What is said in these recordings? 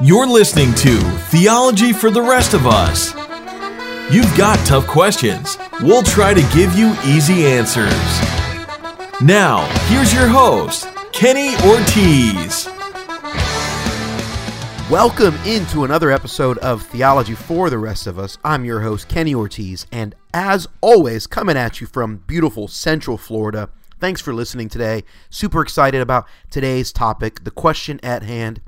You're listening to Theology for the Rest of Us. You've got tough questions. We'll try to give you easy answers. Now, here's your host, Kenny Ortiz. Welcome into another episode of Theology for the Rest of Us. I'm your host, Kenny Ortiz, and as always, coming at you from beautiful Central Florida. Thanks for listening today. Super excited about today's topic, the question at hand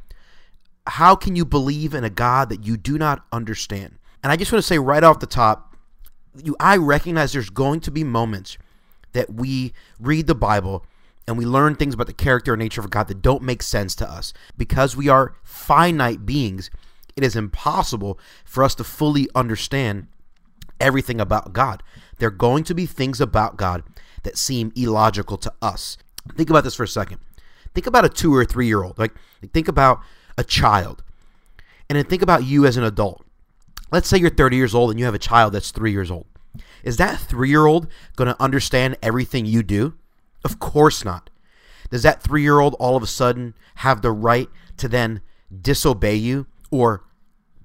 How can you believe in a God that you do not understand? And I just want to say right off the top, you I recognize there's going to be moments that we read the Bible and we learn things about the character and nature of God that don't make sense to us. Because we are finite beings, it is impossible for us to fully understand everything about God. There are going to be things about God that seem illogical to us. Think about this for a second. Think about a two or three year old. Like, think about a child. And then think about you as an adult. Let's say you're 30 years old and you have a child that's three years old. Is that three year old going to understand everything you do? Of course not. Does that three year old all of a sudden have the right to then disobey you or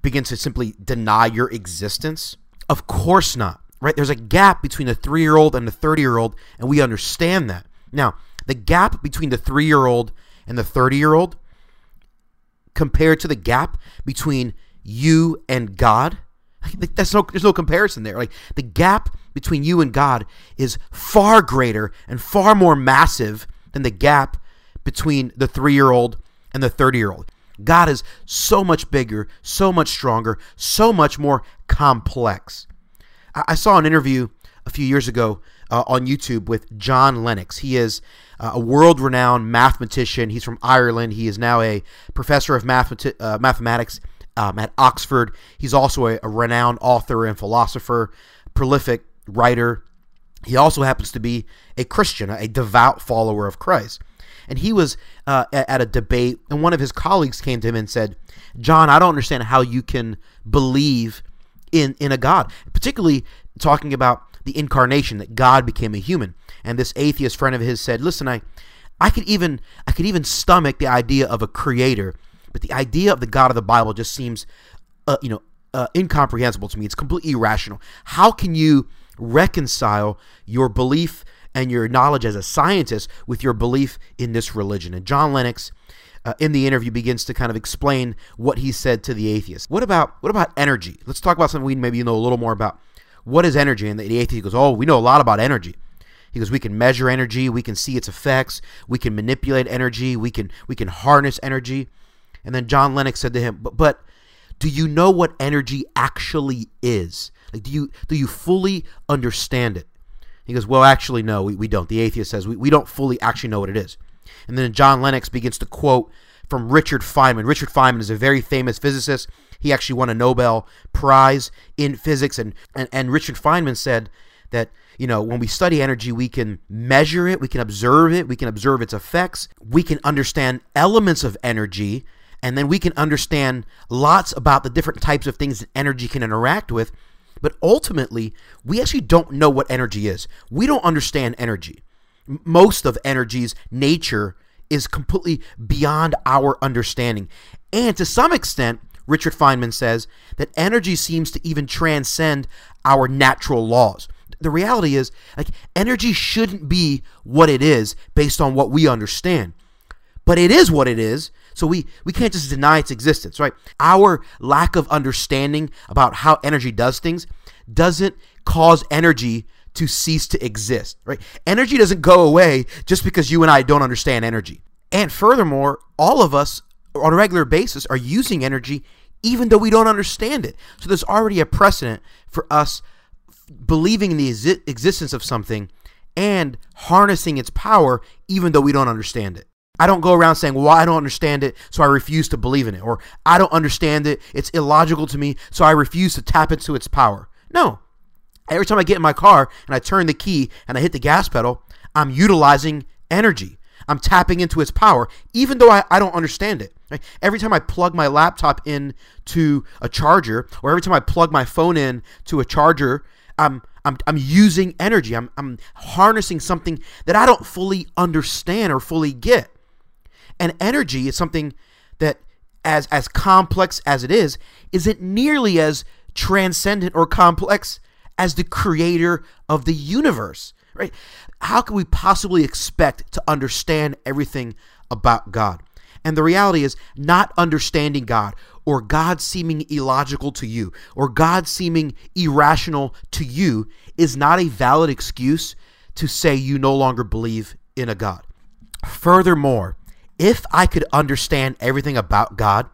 begin to simply deny your existence? Of course not. Right? There's a gap between the three year old and the 30 year old, and we understand that. Now, the gap between the three year old and the 30 year old compared to the gap between you and God, that's no there's no comparison there. Like the gap between you and God is far greater and far more massive than the gap between the 3-year-old and the 30-year-old. God is so much bigger, so much stronger, so much more complex. I, saw an interview a few years ago uh, on YouTube with John Lennox. He is uh, a world renowned mathematician. He's from Ireland. He is now a professor of uh, mathematics um, at Oxford. He's also a, a renowned author and philosopher, prolific writer. He also happens to be a Christian, a devout follower of Christ. And he was uh, at a debate, and one of his colleagues came to him and said, John, I don't understand how you can believe in, in a God, particularly talking about the incarnation, that God became a human. And this atheist friend of his said, Listen, I, I could even I could even stomach the idea of a creator but the idea of the God of the Bible just seems, uh, you know, uh, incomprehensible to me. It's completely irrational. How can you reconcile your belief and your knowledge as a scientist with your belief in this religion? And John Lennox, uh, in the interview, begins to kind of explain what he said to the atheist. What about what about energy? Let's talk about something we maybe know a little more about. What is energy? And the, the atheist goes, "Oh, we know a lot about energy." He goes, we can measure energy, we can see its effects, we can manipulate energy, we can we can harness energy. And then John Lennox said to him, "But, but do you know what energy actually is? Like, do you do you fully understand it?" He goes, "Well, actually, no, we, we don't." The atheist says, we, "We don't fully actually know what it is." And then John Lennox begins to quote from Richard Feynman. Richard Feynman is a very famous physicist. He actually won a Nobel Prize in physics, and and, and Richard Feynman said that you know when we study energy we can measure it we can observe it we can observe its effects we can understand elements of energy and then we can understand lots about the different types of things that energy can interact with. But ultimately, we actually don't know what energy is. We don't understand energy. Most of energy's nature is completely beyond our understanding. And to some extent, Richard Feynman says that energy seems to even transcend our natural laws. The reality is, like, energy shouldn't be what it is based on what we understand. But it is what it is so we we can't just deny its existence, right? Our lack of understanding about how energy does things doesn't cause energy to cease to exist, right? Energy doesn't go away just because you and I don't understand energy. And furthermore, all of us on a regular basis are using energy even though we don't understand it. So there's already a precedent for us believing in the existence of something and harnessing its power even though we don't understand it. I don't go around saying, well, I don't understand it, so I refuse to believe in it. Or I don't understand it, it's illogical to me, so I refuse to tap into its power. No. Every time I get in my car and I turn the key and I hit the gas pedal, I'm utilizing energy. I'm tapping into its power, even though I, I don't understand it. Every time I plug my laptop in to a charger, or every time I plug my phone in to a charger, I'm I'm, I'm using energy. I'm, I'm harnessing something that I don't fully understand or fully get. And energy is something that as as complex as it is, isn't nearly as transcendent or complex as the creator of the universe, right? How can we possibly expect to understand everything about God? And the reality is, not understanding God, or God seeming illogical to you, or God seeming irrational to you, is not a valid excuse to say you no longer believe in a God. Furthermore, if I could understand everything about God,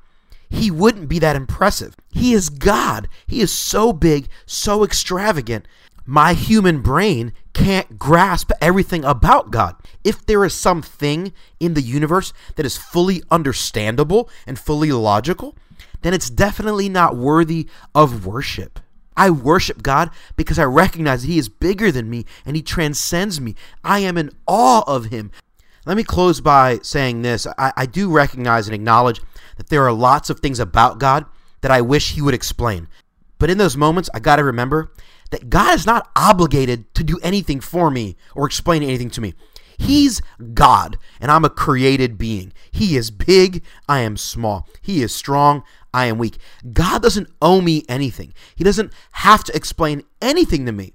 he wouldn't be that impressive. He is God. He is so big, so extravagant. My human brain can't grasp everything about God. If there is something in the universe that is fully understandable and fully logical, then it's definitely not worthy of worship. I worship God because I recognize that He is bigger than me and He transcends me. I am in awe of Him. Let me close by saying this. I, I do recognize and acknowledge that there are lots of things about God that I wish He would explain. But in those moments, I got to remember that God is not obligated to do anything for me or explain anything to me. He's God, and I'm a created being. He is big, I am small. He is strong, I am weak. God doesn't owe me anything, He doesn't have to explain anything to me.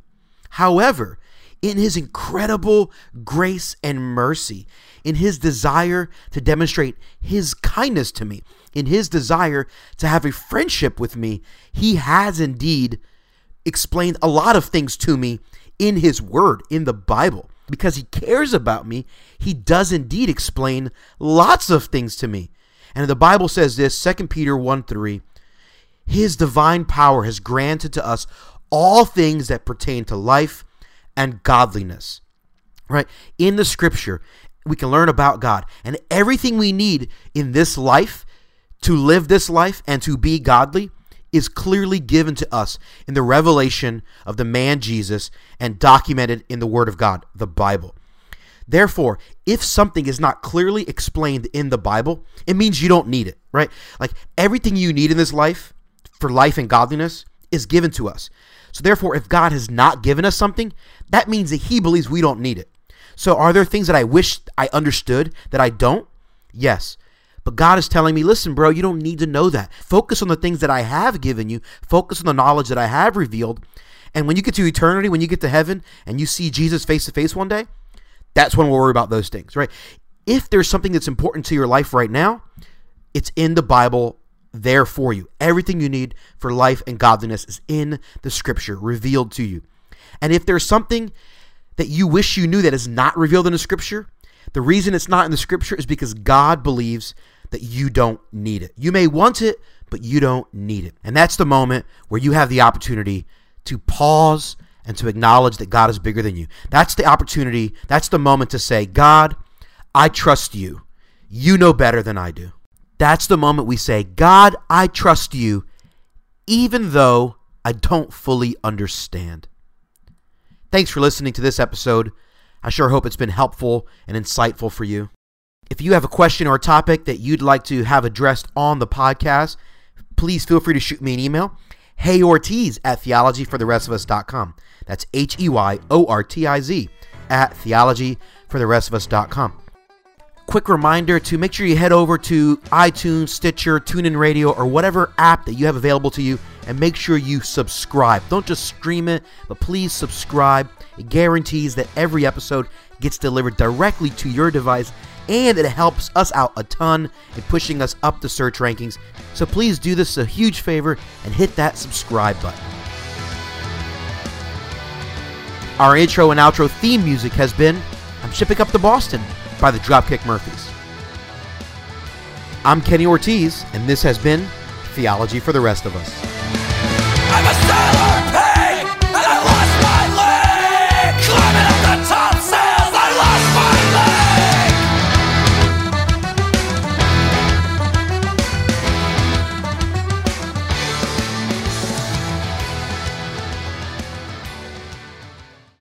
However, in His incredible grace and mercy, in His desire to demonstrate His kindness to me, in His desire to have a friendship with me, He has indeed explained a lot of things to me in His Word, in the Bible. Because He cares about me, He does indeed explain lots of things to me. And the Bible says this 2 Peter 1 3 His divine power has granted to us all things that pertain to life and godliness. Right? In the scripture, we can learn about God. And everything we need in this life to live this life and to be godly is clearly given to us in the revelation of the man Jesus and documented in the Word of God, the Bible. Therefore, if something is not clearly explained in the Bible, it means you don't need it, right? Like everything you need in this life for life and godliness is given to us. So, therefore, if God has not given us something, that means that He believes we don't need it. So, are there things that I wish I understood that I don't? Yes. But God is telling me, listen, bro, you don't need to know that. Focus on the things that I have given you, focus on the knowledge that I have revealed. And when you get to eternity, when you get to heaven and you see Jesus face to face one day, that's when we'll worry about those things, right? If there's something that's important to your life right now, it's in the Bible there for you. Everything you need for life and godliness is in the scripture revealed to you. And if there's something that you wish you knew that is not revealed in the scripture, the reason it's not in the scripture is because God believes that you don't need it. You may want it, but you don't need it. And that's the moment where you have the opportunity to pause and to acknowledge that God is bigger than you. That's the opportunity, that's the moment to say, God, I trust you. You know better than I do. That's the moment we say, God, I trust you, even though I don't fully understand. Thanks for listening to this episode. I sure hope it's been helpful and insightful for you. If you have a question or a topic that you'd like to have addressed on the podcast, please feel free to shoot me an email. Hey Ortiz at theologyfortherestofus.com. That's H E Y O R T I Z at theologyfortherestofus.com. Quick reminder to make sure you head over to iTunes, Stitcher, TuneIn Radio, or whatever app that you have available to you and make sure you subscribe. Don't just stream it, but please subscribe. It guarantees that every episode gets delivered directly to your device and it helps us out a ton in pushing us up the search rankings. So please do this a huge favor and hit that subscribe button. Our intro and outro theme music has been I'm Shipping Up to Boston by the Dropkick Murphys. I'm Kenny Ortiz, and this has been Theology for the Rest of Us.